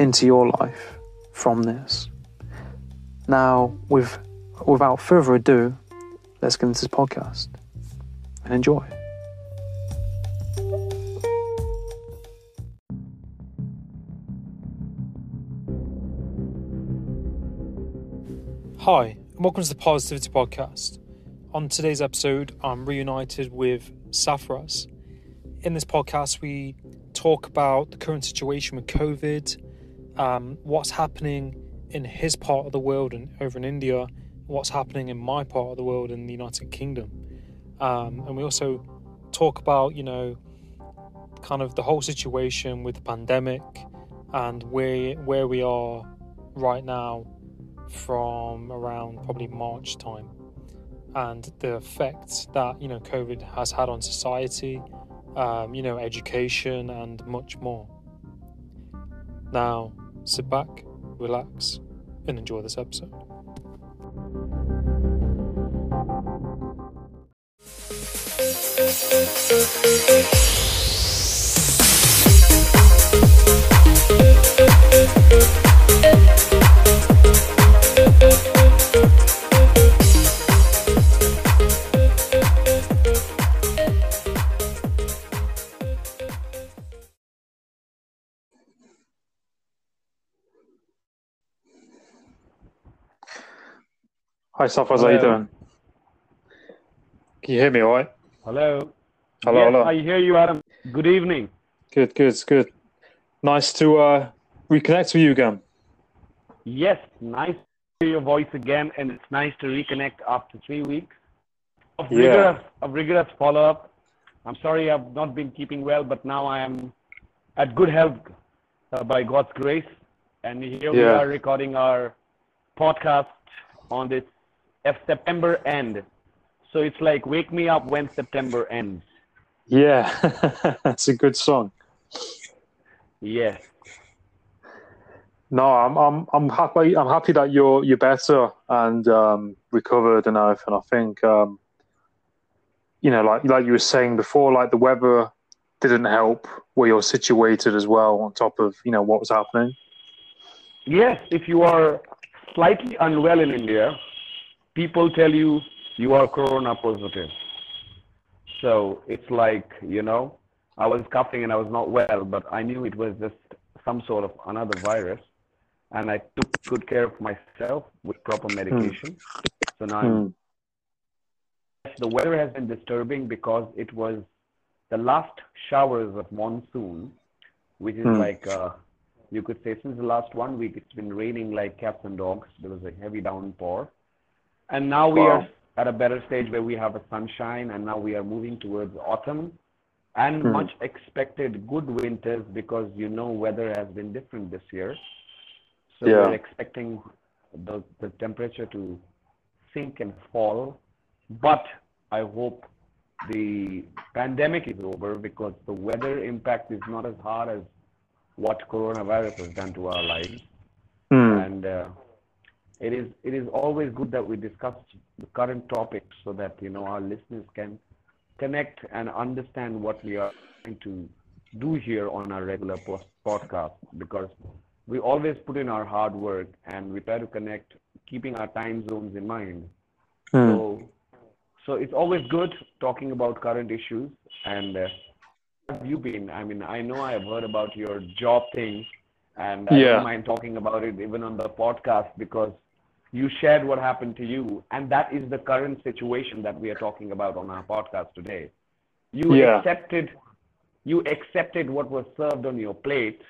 into your life from this. Now, with, without further ado, let's get into this podcast and enjoy. Hi, and welcome to the Parrsitivity Podcast. On today's episode, I'm reunited with Safras. In this podcast, we talk about the current situation with COVID, um, what's happening in his part of the world and over in India, what's happening in my part of the world in the United Kingdom. Um, and we also talk about, you know, kind of the whole situation with the pandemic and where where we are right now from around probably March time and the effects that you know COVID has had on society, um, you know, education and much more. Now, sit back, relax, and enjoy this episode. Hi, Safas, how you doing? Can you hear me all right? Hello. Hello, yes, hello. I hear you, Adam. Good evening. Good, good, good. Nice to uh, reconnect with you again. Yes, nice to hear your voice again, and it's nice to reconnect after three weeks of Yeah. rigorous, of rigorous follow-up. I'm sorry I've not been keeping well, but now I am at good health uh, by God's grace. And here we are recording our podcast on this F September end. So it's like wake me up when September ends. Yeah, that's a good song. Yeah. No, I'm, I'm, I'm happy. I'm happy that you're, you're better and um, recovered enough. and everything. I think, um, you know, like, like you were saying before, like the weather didn't help where you're situated as well. On top of, you know, what was happening. Yes, if you are slightly unwell in India, people tell you you are corona positive. So it's like, you know, I was coughing and I was not well, but I knew it was just some sort of another virus. And I took good care of myself with proper medication. So now I'm Hmm. the weather has been disturbing because it was the last showers of monsoon, which is Hmm. like uh, you could say since the last one week it's been raining like cats and dogs. There was a heavy downpour, now we are at a better stage where we have a sunshine, and now we are moving towards autumn and Hmm. much expected good winters because you know weather has been different this year. So Yeah. we're expecting the, the temperature to sink and fall. But I hope the pandemic is over because the weather impact is not as hard as what coronavirus has done to our lives. It is it is always good that we discuss the current topics so that you know our listeners can connect and understand what we are trying to do here on our regular post- podcast because we always put in our hard work and we try to connect keeping our time zones in mind Hmm. so so it's always good talking about current issues and uh, have you been i mean i know i have heard about your job thing and I Yeah. don't mind talking about it even on the podcast because you shared what happened to you, and that is the current situation that we are talking about on our podcast today. You Yeah. accepted, you accepted what was served on your plate,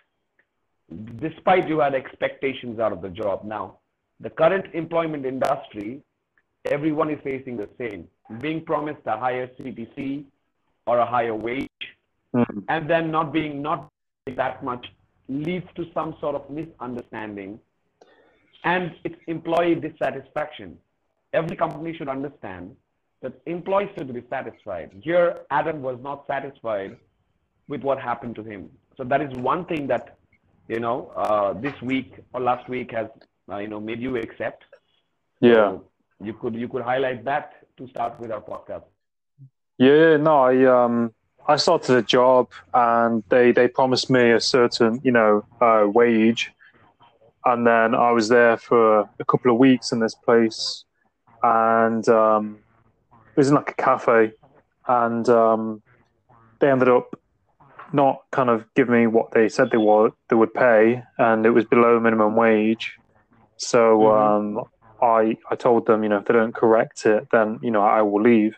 despite you had expectations out of the job. Now, the current employment industry, everyone is facing the same, being promised a higher CTC or a higher wage, Mm. and then not being not that much leads to some sort of misunderstanding and it's employee dissatisfaction. Every company should understand that employees should be satisfied. Here adam was not satisfied with what happened to him. So that is one thing that you know uh, this week or last week has uh, you know made you accept. Yeah. So you could you could highlight that to start with our podcast. Yeah, no, I um I started a job and they they promised me a certain, you know, uh, wage. And then I was there for a couple of weeks in this place. And um it was in like a cafe. And um they ended up not kind of giving me what they said they would they would pay. And it was below minimum wage. So um I I told them, you know, if they don't correct it then, you know, I will leave.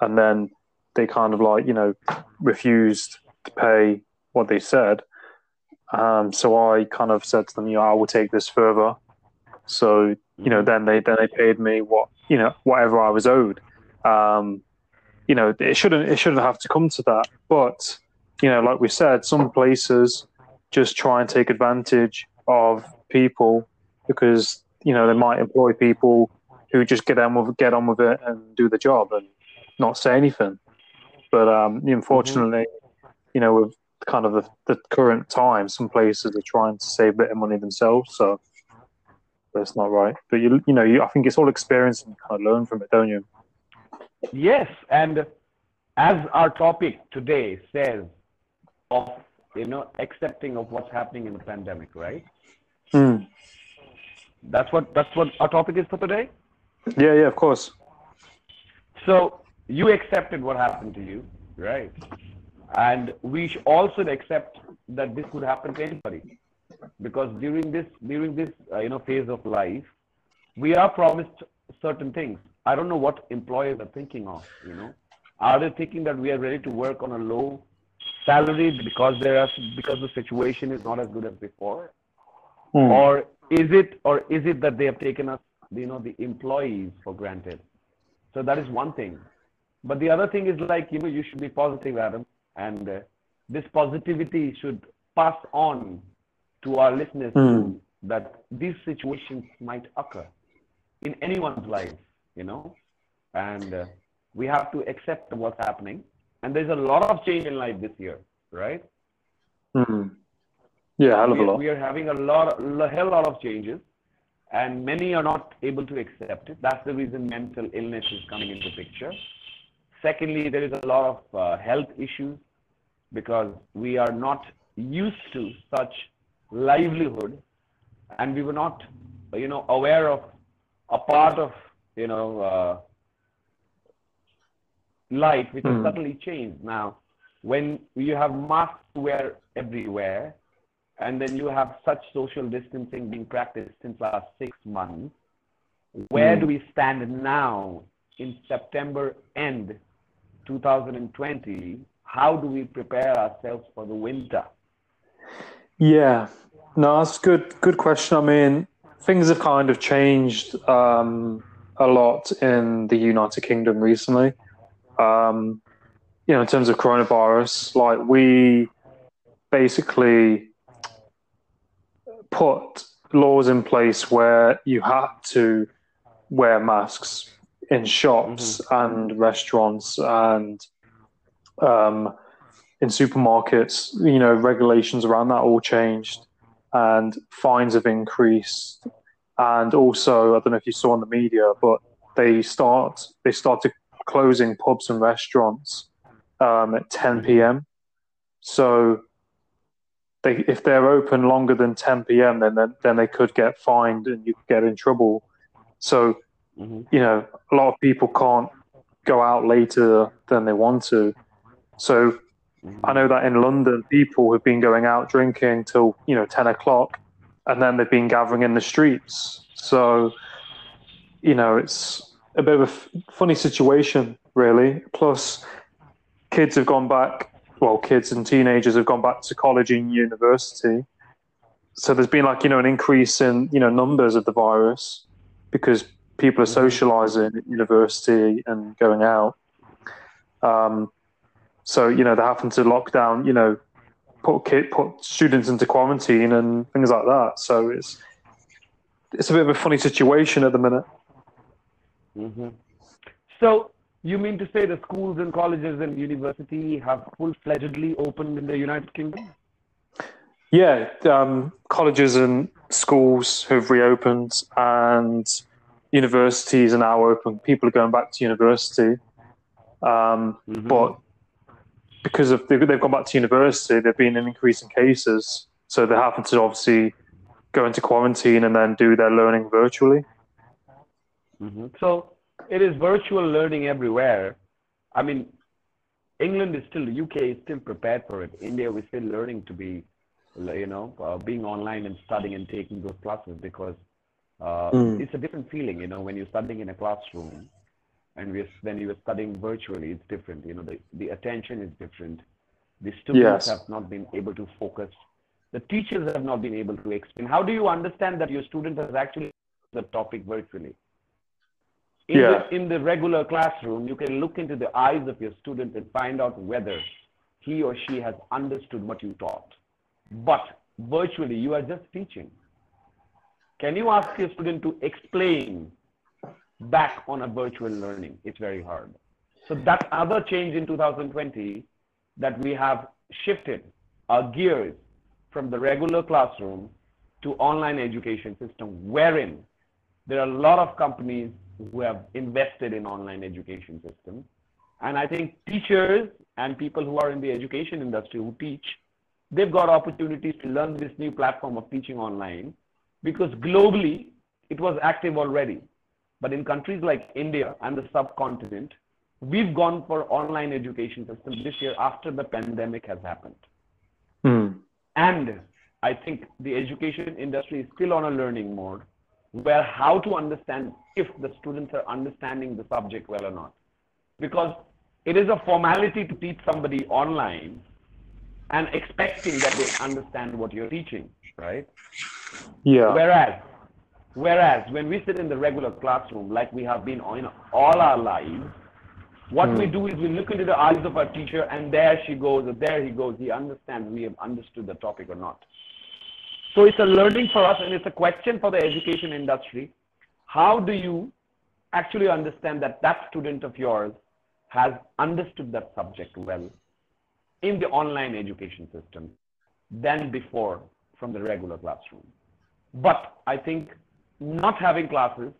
And then they kind of like you know refused to pay what they said. Um, so I kind of said to them, you know, I will take this further. So you know, then they then they paid me what you know whatever I was owed. Um, you know, it shouldn't it shouldn't have to come to that, but you know, like we said, some places just try and take advantage of people because you know they might employ people who just get on with get on with it and do the job and not say anything. But um, unfortunately, you know, with kind of the, the current time, some places are trying to save a bit of money themselves. So that's not right. But you, you know, you, I think it's all experience and you kind of learn from it, don't you? Yes, and as our topic today says, of you know accepting of what's happening in the pandemic, right? Mm. That's what that's what our topic is for today. Yeah, yeah, of course. So you accepted what happened to you, right? And we should accept that this could happen to anybody, because during this during this uh, you know phase of life, we are promised certain things. I don't know what employers are thinking of. You know, are they thinking that we are ready to work on a low salary because there are because the situation is not as good as before, Mm. or is it or is it that they have taken us you know the employees for granted? So that is one thing. But the other thing is like, you know, you should be positive, Adam. And uh, this positivity should pass on to our listeners Mm. that these situations might occur in anyone's life, you know. And uh, we have to accept what's happening. And there's a lot of change in life this year, right? Mm. Yeah, hell of a lot. we are having a lot, a hell lot of changes, and many are not able to accept it. That's the reason mental illness is coming into picture. Secondly, there is a lot of uh, health issues because we are not used to such livelihood, and we were not, you know, aware of a part of, you know, uh, life which has Hmm. suddenly changed now. When you have masks to wear everywhere, and then you have such social distancing being practiced since last six months, where Hmm. do we stand now in September end 2020? How do we prepare ourselves for the winter? Yeah, no, that's good. Good question. I mean, things have kind of changed um, a lot in the United Kingdom recently. Um, you know, in terms of coronavirus, like we basically put laws in place where you had to wear masks in shops and restaurants and um, in supermarkets. You know, regulations around that all changed, and fines have increased. And also, I don't know if you saw in the media, but they start they started closing pubs and restaurants um, at 10 p.m. So they, if they're open longer than 10 p.m., then, then then they could get fined and you could get in trouble. So Mhm. you know, a lot of people can't go out later than they want to. So I know that in London, people have been going out drinking till you know ten o'clock, and then they've been gathering in the streets. So, you know, it's a bit of a f- funny situation, really. Plus, kids have gone back. Well, kids and teenagers have gone back to college and university. So there's been like you know an increase in you know numbers of the virus because people are socializing at university and going out. Um, so you know they're having to lock down, you know, put kid, put students into quarantine and things like that. So it's it's a bit of a funny situation at the minute. Mm-hmm. So you mean to say the schools and colleges and university have full-fledgedly opened in the United Kingdom? Yeah, um, colleges and schools have reopened, and universities are now open. People are going back to university, um, mm-hmm. but because of they've, they've gone back to university, there've been an increase in cases, so they happen to obviously go into quarantine and then do their learning virtually. Mm-hmm. So it is virtual learning everywhere. I mean, England is still, the UK is still prepared for it. India, we're still learning to be, you know, uh, being online and studying and taking those classes because uh, mm. it's a different feeling, you know, when you're studying in a classroom and we when you are studying virtually, it's different. You know, the, the attention is different. The students yes. have not been able to focus. The teachers have not been able to explain. How do you understand that your student has actually the topic virtually? In, yeah. the, in the regular classroom, you can look into the eyes of your student and find out whether he or she has understood what you taught. But virtually, you are just teaching. Can you ask your student to explain back on a virtual learning. It's very hard. So that other change in 2020 that we have shifted our gears from the regular classroom to online education system, wherein there are a lot of companies who have invested in online education system. And I think teachers and people who are in the education industry who teach, they've got opportunities to learn this new platform of teaching online because globally it was active already. But in countries like India and the subcontinent, we've gone for online education system this year after the pandemic has happened. Mm. And I think the education industry is still on a learning mode where how to understand if the students are understanding the subject well or not. Because it is a formality to teach somebody online and expecting that they understand what you're teaching, right? Yeah. Whereas Whereas when we sit in the regular classroom, like we have been in all our lives, what mm. we hmm. do is we look into the eyes of our teacher, and there she goes, or there he goes. He understands we have understood the topic or not. So it's a learning for us, and it's a question for the education industry. How do you actually understand that that student of yours has understood that subject well in the online education system than before from the regular classroom? But I think not having classes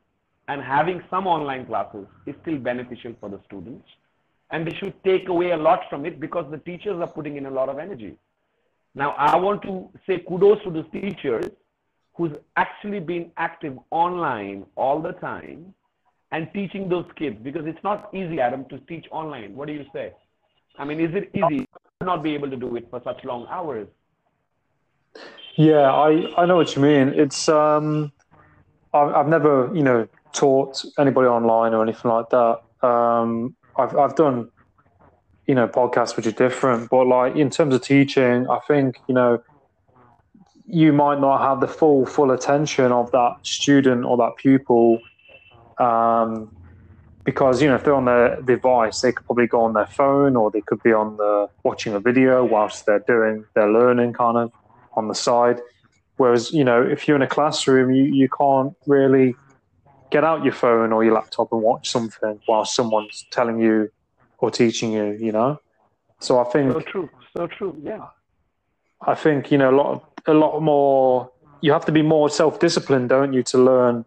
and having some online classes is still beneficial for the students. And they should take away a lot from it because the teachers are putting in a lot of energy. Now, I want to say kudos to the teachers who's actually been active online all the time and teaching those kids because it's not easy, Adam, to teach online. What do you say? I mean, is it easy to not be able to do it for such long hours? Yeah, I, I know what you mean. It's um, I've never, you know, taught anybody online or anything like that. Um, I've I've done, you know, podcasts which are different, but like in terms of teaching, I think you know, you might not have the full full attention of that student or that pupil, um, because you know if they're on their device, they could probably go on their phone or they could be on the watching a video whilst they're doing their learning, kind of on the side. Whereas, you know, if you're in a classroom, you, you can't really get out your phone or your laptop and watch something while someone's telling you or teaching you, you know? So I think so true, so true, yeah. I think, you know, a lot a lot more you have to be more self disciplined, don't you, to learn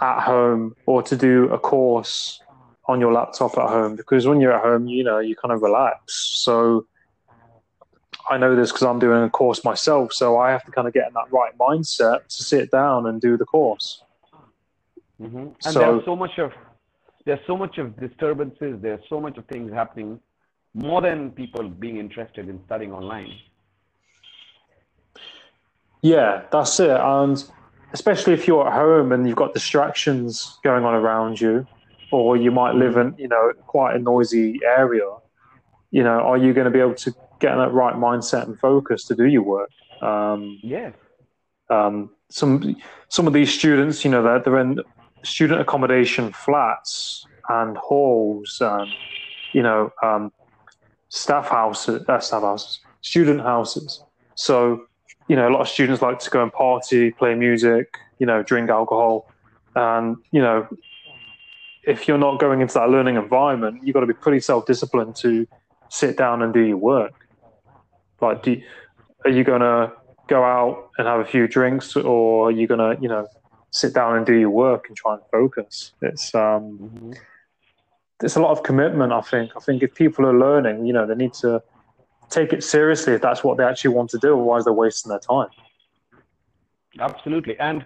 at home or to do a course on your laptop at home because when you're at home, you know, you kind of relax. So I know this because I'm doing a course myself, so I have to kind of get in that right mindset to sit down and do the course. Mm-hmm. And so, there's so much of there's so much of disturbances. There's so much of things happening more than people being interested in studying online. Yeah, that's it. And especially if you're at home and you've got distractions going on around you, or you might live in, you know, quite a noisy area, you know, are you going to be able to get in that right mindset and focus to do your work? Um, yes. Um, some some of these students, you know, they're, they're in student accommodation flats and halls and you know um, staff houses, uh, staff houses, student houses. So you know, a lot of students like to go and party, play music, you know, drink alcohol, and you know, if you're not going into that learning environment, you've got to be pretty self-disciplined to sit down and do your work. Like, do, are you going to go out and have a few drinks, or are you going to, you know, sit down and do your work and try and focus? It's um, mm-hmm. it's a lot of commitment. I think. I think if people are learning, you know, they need to take it seriously if that's what they actually want to do. Otherwise, they're wasting their time. Absolutely, and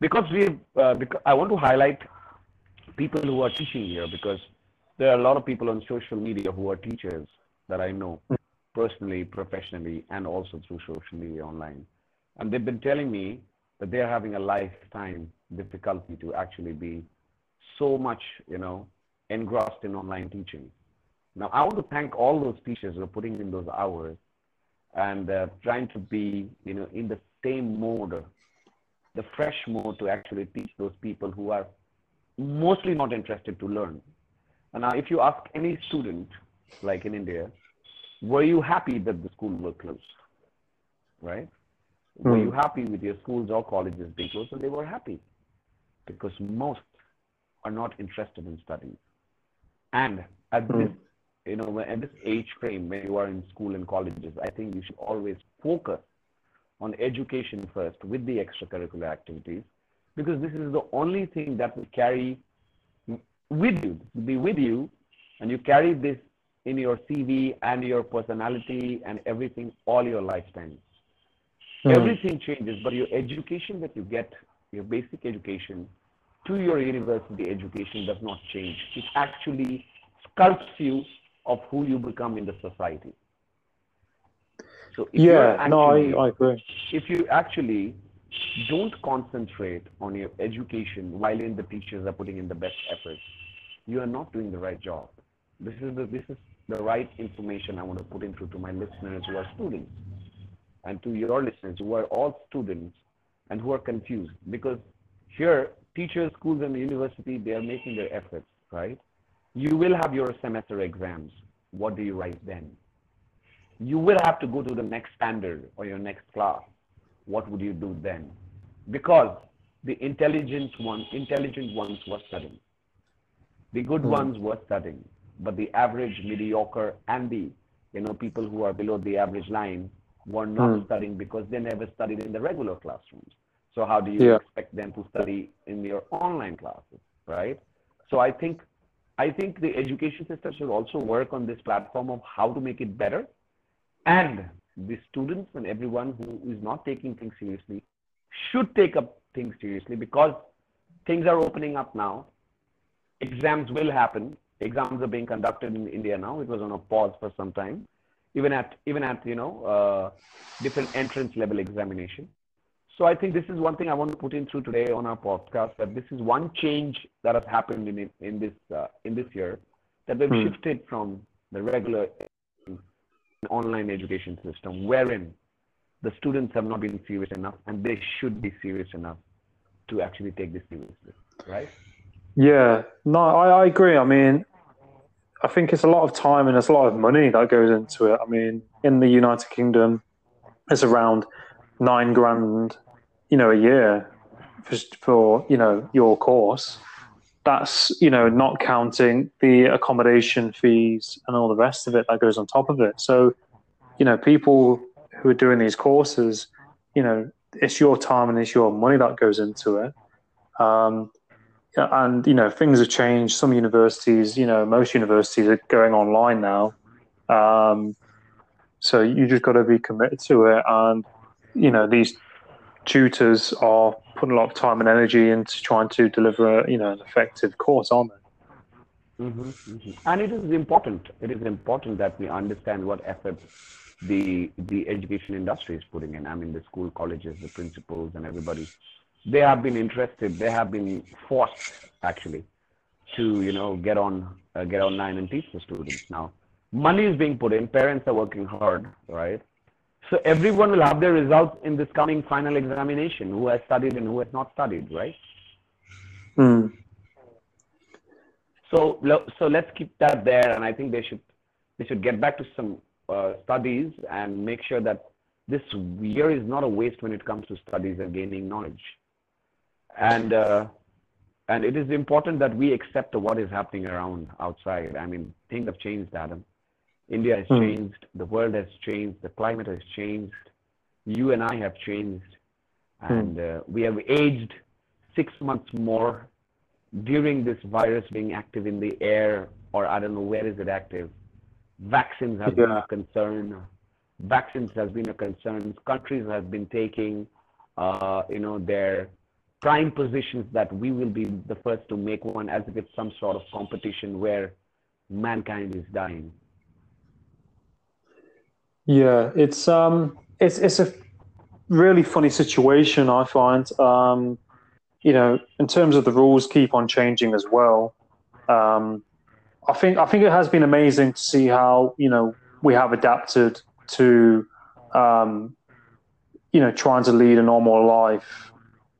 because we, uh, because I want to highlight people who are teaching here because there are a lot of people on social media who are teachers that I know personally, professionally, and also through social media online. And they've been telling me that they're having a lifetime difficulty to actually be so much, you know, engrossed in online teaching. Now, I want to thank all those teachers who are putting in those hours and uh, trying to be, you know, in the same mode, the fresh mode to actually teach those people who are mostly not interested to learn. And now, if you ask any student, like in India, were you happy that the school were closed? Right? Mm. Were you hmm. happy with your schools or colleges being closed? And they were happy because most are not interested in studying. And at mm. this, you know, at this age frame, when you are in school and colleges, I think you should always focus on education first with the extracurricular activities because this is the only thing that will carry with you, be with you, and you carry this in your CV and your personality and everything all your lifetime. Mm. Everything changes, but your education that you get, your basic education, to your university education does not change. It actually sculpts you of who you become in the society. So yeah, actually, no, I, I agree. If you actually don't concentrate on your education while in the teachers are putting in the best efforts, you are not doing the right job. This is the this is the right information I want to put into to my listeners who are students and to your listeners who are all students and who are confused because here teachers, schools, and the university they are making their efforts, right? You will have your semester exams. What do you write then? You will have to go to the next standard or your next class what would you do then? Because the intelligent one, intelligent ones were studying. The good mm. ones were studying, but the average, mediocre, and the you know people who are below the average line were not mm. studying because they never studied in the regular classrooms. So how do you yeah. expect them to study in your online classes, right? So I think I think the education system should also work on this platform of how to make it better and the students and everyone who is not taking things seriously should take up things seriously because things are opening up now. Exams will happen. Exams are being conducted in India now. It was on a pause for some time, even at even at you know uh, different entrance level examination. So I think this is one thing I want to put in through today on our podcast that this is one change that has happened in in this uh, in this year that we've hmm. shifted from the regular online education system wherein the students have not been serious enough and they should be serious enough to actually take this seriously, right? Yeah, no, I, I agree. I mean, I think it's a lot of time and there's a lot of money that goes into it. I mean, in the United Kingdom, it's around nine grand, you know, a year for, for you know your course that's you know not counting the accommodation fees and all the rest of it that goes on top of it so you know people who are doing these courses you know it's your time and it's your money that goes into it um, and you know things have changed some universities you know most universities are going online now um, so you just got to be committed to it and you know these tutors are putting a lot of time and energy into trying to deliver, you know, an effective course, aren't they? Mm-hmm, mm-hmm. And it is important. It is important that we understand what effort the the education industry is putting in. I mean, the school, colleges, the principals, and everybody. They have been interested. They have been forced, actually, to you know get on uh, get online and teach the students. Now, money is being put in. Parents are working hard, right? So everyone will have their results in this coming final examination. Who has studied and who has not studied, right? Hmm. So so let's keep that there, and I think they should they should get back to some uh, studies and make sure that this year is not a waste when it comes to studies and gaining knowledge. And uh, and it is important that we accept what is happening around outside. I mean, things have changed, Adam. India has mm. changed, the world has changed, the climate has changed, you and I have changed, hmm. and uh, we have aged six months more during this virus being active in the air, or I don't know where is it active. Vaccines have yeah. been a concern. Vaccines has been a concern. Countries have been taking, uh, you know, their prime positions that we will be the first to make one as if it's some sort of competition where mankind is dying. Yeah, it's um, it's it's a really funny situation. I find, um, you know, in terms of the rules keep on changing as well. Um, I think I think it has been amazing to see how you know we have adapted to, um, you know, trying to lead a normal life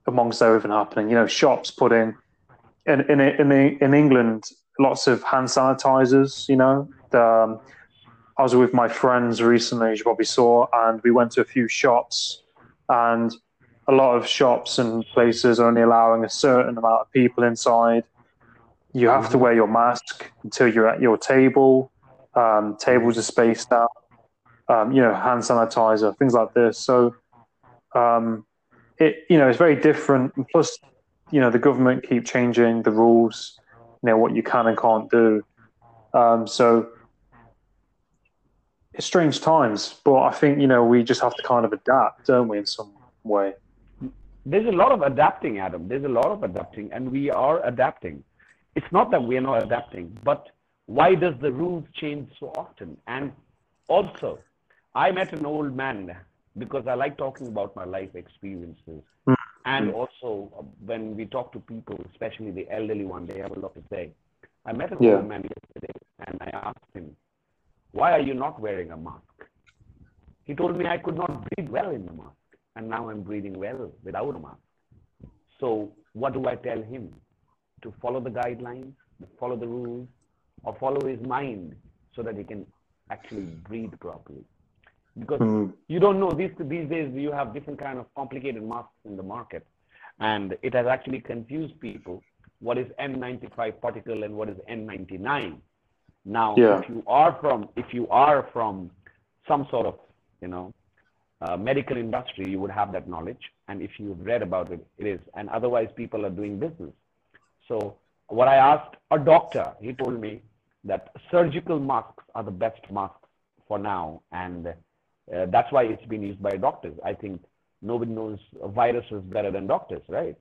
amongst everything happening. You know, shops putting in in in, in England lots of hand sanitizers. You know, the, um, I was with my friends recently, as you probably saw, and we went to a few shops, and a lot of shops and places are only allowing a certain amount of people inside. You have to wear your mask until you're at your table. Um, tables are spaced out. Um, you know, hand sanitizer, things like this. So, um, it you know, it's very different. And plus, you know, the government keep changing the rules. You know what you can and can't do. Um, so it's strange times, but I think you know we just have to kind of adapt, don't we, in some way? There's a lot of adapting, Adam. There's a lot of adapting, and we are adapting. It's not that we are not adapting, but why does the rules change so often? And also, I met an old man because I like talking about my life experiences. Mm-hmm. And also, uh, when we talk to people, especially the elderly one, they have a lot to say. I met an yeah. old man yesterday, and I asked him, why are you not wearing a mask? He told me I could not breathe well in the mask, and now I'm breathing well without a mask. So, what do I tell him? To follow the guidelines, follow the rules, or follow his mind so that he can actually breathe properly. Because mm. you don't know these these days you have different kind of complicated masks in the market, and it has actually confused people. What is N95 particle and what is N99? Now, yeah. if you are from if you are from some sort of you know uh, medical industry, you would have that knowledge, and if you've read about it, it is. And otherwise, people are doing business. So, what I asked a doctor, he told me that surgical masks are the best masks for now, and uh, that's why it's been used by doctors. I think nobody knows viruses better than doctors, right?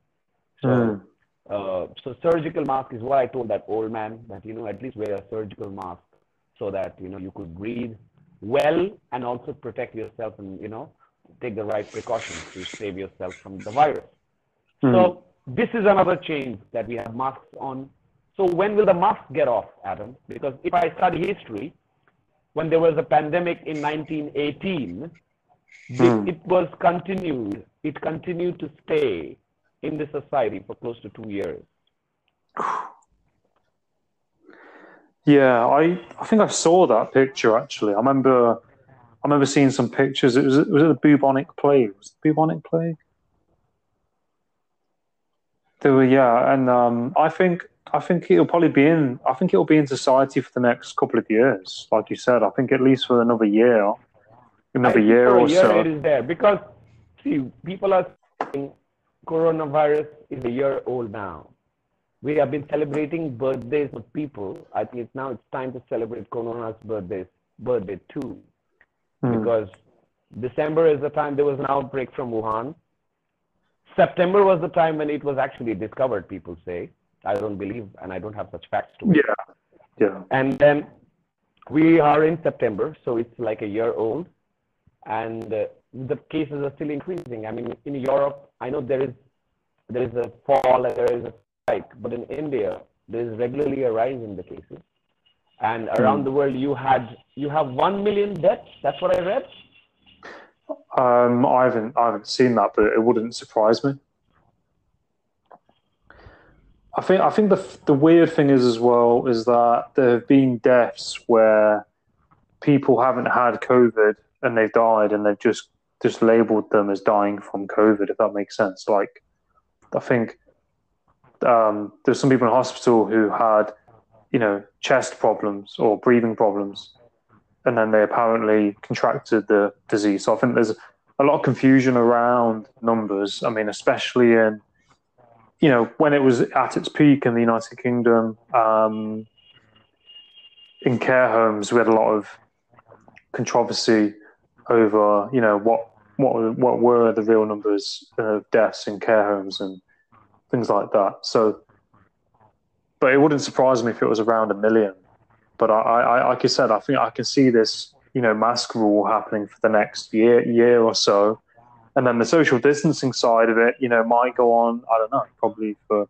So. Mm uh, so surgical mask is what I told that old man that you know at least wear a surgical mask so that you know you could breathe well and also protect yourself and you know take the right precautions to save yourself from the virus. Mm-hmm. So this is another change that we have masks on. So when will the mask get off, Adam? Because if I study history, when there was a pandemic in 1918, mm-hmm. it, hmm. it was continued. It continued to stay in the society for close to two years. Yeah, I I think I saw that picture actually. I remember I remember seeing some pictures. It was was it the bubonic plague? Was it bubonic plague? There were yeah, and um, I think I think it'll probably be in. I think it'll be in society for the next couple of years, like you said. I think at least for another year, another year or year so. It is there because see, people are saying coronavirus is a year old now. We have been celebrating birthdays of people. I think it's now it's time to celebrate Corona's birthday, birthday too. Mm. Because December is the time there was an outbreak from Wuhan. September was the time when it was actually discovered, people say. I don't believe and I don't have such facts to it. Yeah. Yeah. And then we are in September, so it's like a year old, and uh, the cases are still increasing. I mean, in Europe, I know there is there is a fall and there is a spike, but in India, there is regularly a rise in the cases. And around Hmm. the world, you had you have one million deaths. That's what I read. Um, I haven't I haven't seen that, but it wouldn't surprise me. I think I think the the weird thing is as well is that there have been deaths where people haven't had COVID and they've died and they've just just labelled them as dying from COVID. If that makes sense, like I think um, there's some people in hospital who had you know chest problems or breathing problems, and then they apparently contracted the disease. So I think there's a lot of confusion around numbers. I mean, especially in you know when it was at its peak in the United Kingdom, um, in care homes, we had a lot of controversy over you know what what what were the real numbers of deaths in care homes and things like that. So, but it wouldn't surprise me if it was around a million. But I, I, like I said, I think I can see this, you know, mask rule happening for the next year, year or so, and then the social distancing side of it, you know, might go on. I don't know, probably for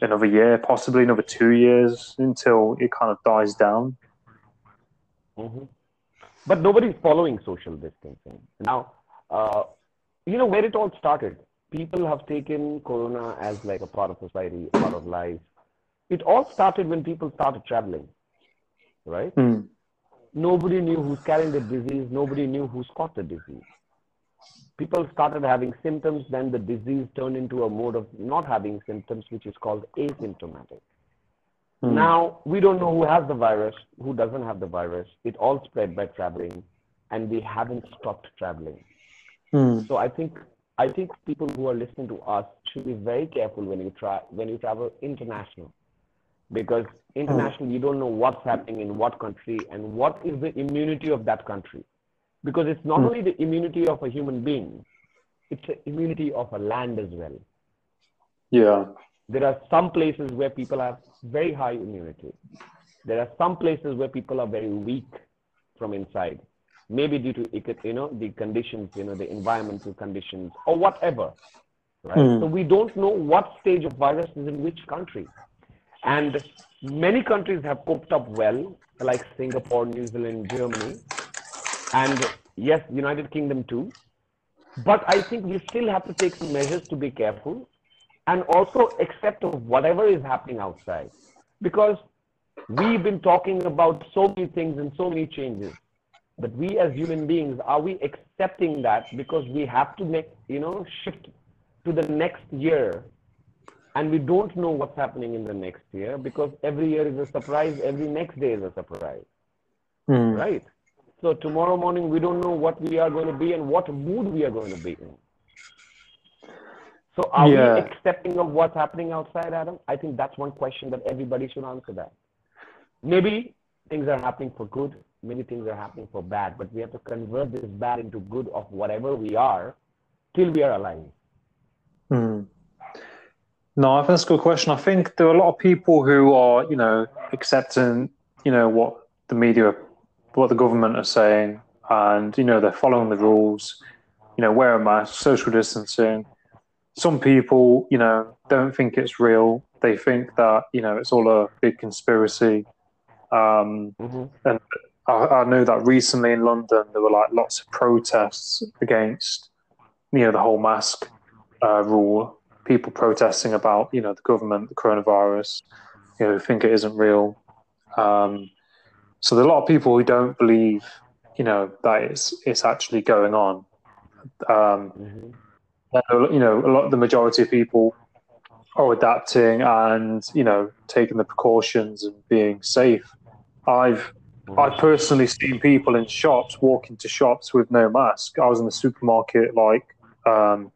another year, possibly another two years until it kind of dies down. hmm But nobody's following social distancing. Now, uh, you know where it all started? People have taken Corona as like a part of society, a part of life. It all started when people started traveling, right? Mm. Nobody knew who's carrying the disease. Nobody knew who's caught the disease. People started having symptoms, then the disease turned into a mode of not having symptoms, which is called asymptomatic. Mm. Now, we don't know who has the virus, who doesn't have the virus. It all spread by traveling, and we haven't stopped traveling. Mm. So I think I think people who are listening to us should be very careful when you try when you travel international, because international you don't know what's happening in what country and what is the immunity of that country, because it's not Hmm. only the immunity of a human being, it's the immunity of a land as well. Yeah. There are some places where people have very high immunity. There are some places where people are very weak from inside, maybe due to you know the conditions, you know the environmental conditions or whatever. Right. Mm. So we don't know what stage of virus is in which country, and many countries have coped up well, like Singapore, New Zealand, Germany, and yes, United Kingdom too. But I think we still have to take some measures to be careful and also accept of whatever is happening outside. Because we've been talking about so many things and so many changes. But we as human beings are we accepting that because we have to make you know shift to the next year? And we don't know what's happening in the next year because every year is a surprise every next day is a surprise. Mm. right so tomorrow morning we don't know what we are going to be and what mood we are going to be in so are Yeah. we accepting of what's happening outside adam i think that's one question that everybody should answer that maybe things are happening for good many things are happening for bad but we have to convert this bad into good of whatever we are till we are alive Mm. No, I think that's a good question. I think there are a lot of people who are, you know, accepting, you know, what the media, what the government are saying, and you know they're following the rules. You know, wear a mask, social distancing. Some people, you know, don't think it's real. They think that you know it's all a big conspiracy. Um, mm-hmm. I, I know that recently in London there were like lots of protests against, you know, the whole mask uh, rule. People protesting about, you know, the government, the coronavirus, you know, think it isn't real. Um, so there are a lot of people who don't believe, you know, that it's it's actually going on. Um, Mm-hmm. you know, a lot, the majority of people are adapting and you know taking the precautions and being safe. I've I've personally seen people in shops walk into shops with no mask. I was in the supermarket like um,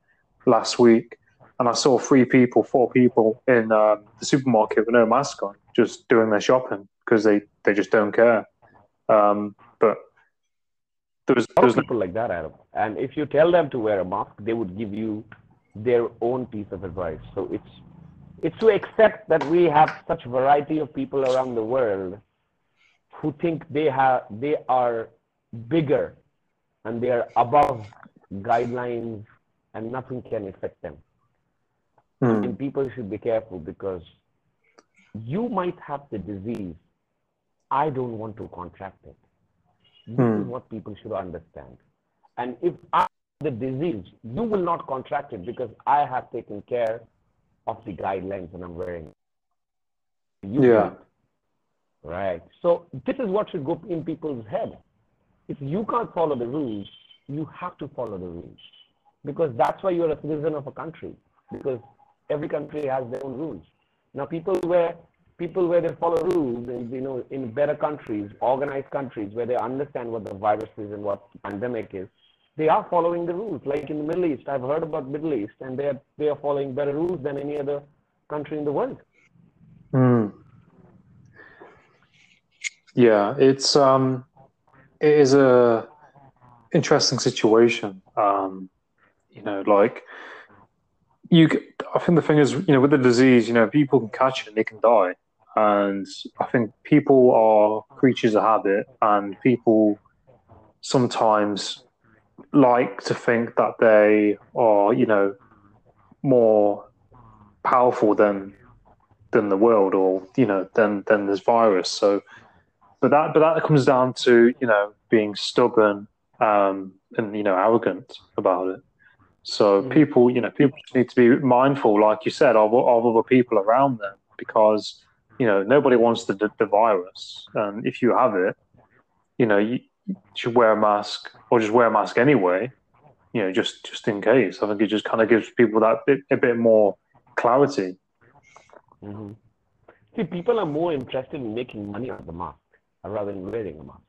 last week, and I saw three people, four people in um, the supermarket with no mask on, just doing their shopping because they, they just don't care. Um, but there was, there was no, people like that, Adam. And if you tell them to wear a mask, they would give you their own piece of advice. So it's it's to accept that we have such variety of people around the world who think they have they are bigger and they are above guidelines and nothing can affect them. Mm. And people should be careful because you might have the disease. I don't want to contract it. This Hmm. is what people should understand. And if I have the disease, you will not contract it because I have taken care of the guidelines and I'm wearing. it. You Yeah. can't. Right. So this is what should go in people's head. If you can't follow the rules, you have to follow the rules because that's why you're a citizen of a country because every country has their own rules. Now people where people where they follow rules and you know in better countries, organized countries where they understand what the virus is and what pandemic is, they are following the rules. Like in the Middle East, I've heard about Middle East and they are they are following better rules than any other country in the world. Mm. Yeah, it's um, it is a interesting situation. Um, you know, like you. I think the thing is, you know, with the disease, you know, people can catch it and they can die, and I think people are creatures of habit, and people sometimes like to think that they are, you know, more powerful than than the world or you know than than this virus so but that but that comes down to you know being stubborn um and you know arrogant about it so Mhm. people you know people need to be mindful like you said of, of other people around them because you know nobody wants the, the, virus and if you have it you know you should wear a mask or just wear a mask anyway you know just just in case. I think it just kind of gives people that bit, a bit more clarity. Hmm See, people are more interested in making money out of the mask rather than wearing a mask,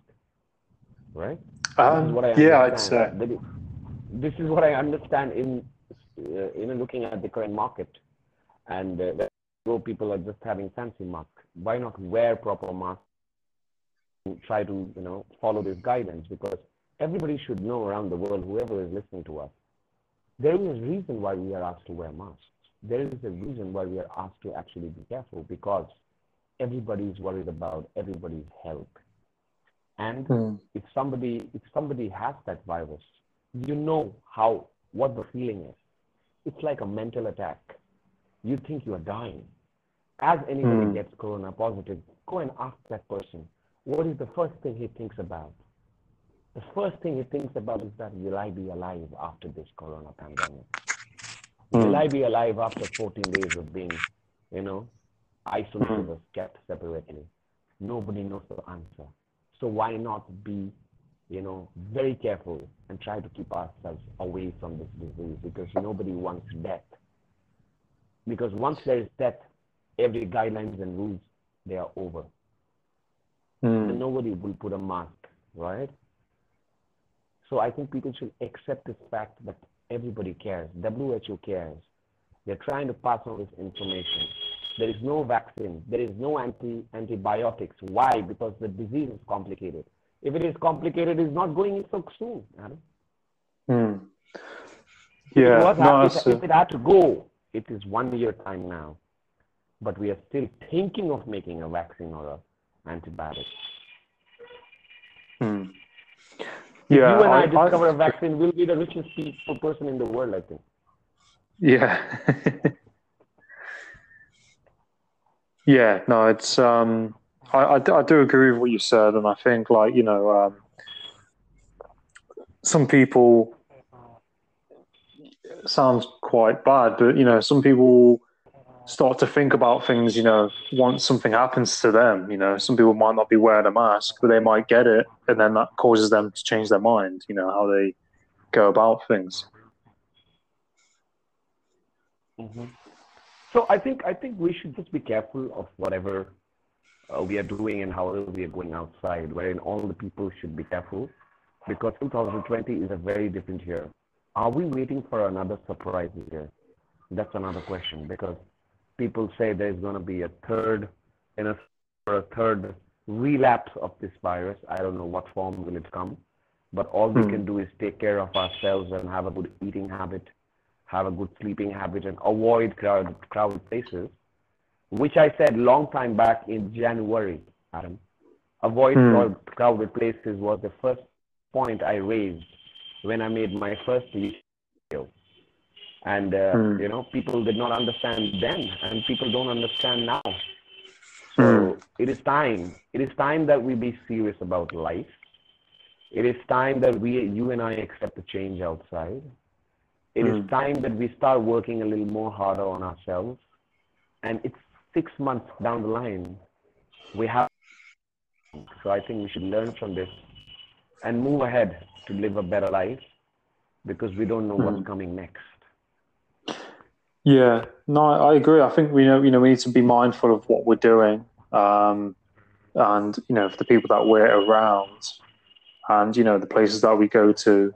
right? Um, what I yeah, I'd say. This is what I understand in uh, you know looking at the current market, and uh, so people are just having fancy masks. Why not wear proper masks? And try to you know follow this guidance? because everybody should know around the world, whoever is listening to us, there is a reason why we are asked to wear masks. There is a reason why we are asked to actually be careful because everybody is worried about everybody's health. And Mm, if somebody if somebody has that virus, you know how what the feeling is. It's like a mental attack. You think you are dying. As anybody Hmm. gets corona positive, go and ask that person, what is the first thing he thinks about? The first thing he thinks about is that will I be alive after this corona pandemic? Will mm, I be alive after 14 days of being, you know, isolated Hmm. or kept separately? Nobody knows the answer. So why not be, you know, very careful and try to keep ourselves away from this disease because nobody wants death. Because once there is death, every guidelines and rules they are over. mm. And nobody will put a mask, right? So I think people should accept this fact that everybody cares. WHO cares. They're trying to pass on this information. There is no vaccine. There is no anti antibiotics. Why? Because the disease is complicated. If it is complicated, it's not going in so soon. Adam. Mm. If it Yeah, no, if it had to go, it is one year time now. But we are still thinking of making a vaccine or a antibiotic. mm. If yeah. you and I, I- I- discover a vaccine, we'll be the richest people person in the world, I think. Yeah. yeah, no, it's um I, I, do- I do agree with what you said and I think like, you know, um some people sounds quite bad, but you know, some people start to think about things, you know, once something happens to them, you know, some people might not be wearing a mask, but they might get it and then that causes them to change their mind, you know, how they go about things. So I think I think we should just be careful of whatever uh, we are doing and how we are going outside. Wherein all the people should be careful, because 2020 is a very different year. Are we waiting for another surprise year? That's another question because people say there's going to be a third, in a, or a third relapse of this virus. I don't know what form will it come, but all we Hmm. can do is take care of ourselves and have a good eating habit, have a good sleeping habit, and avoid crowded crowded places. Which I said long time back in January, Adam. Avoid Hmm. crowded places was the first point I raised when I made my first video. And, uh, Hmm. you know, people did not understand then, and people don't understand now. So Hmm. it is time. It is time that we be serious about life. It is time that we, you and I, accept the change outside. It is Mm. time that we start working a little more harder on ourselves. And it's six months down the line. We have. So I think we should learn from this and move ahead to live a better life because we don't know what's Mm. coming next. Yeah, no, I agree. I think we know, you know, we need to be mindful of what we're doing, um, and you know, for the people that we're around, and you know, the places that we go to.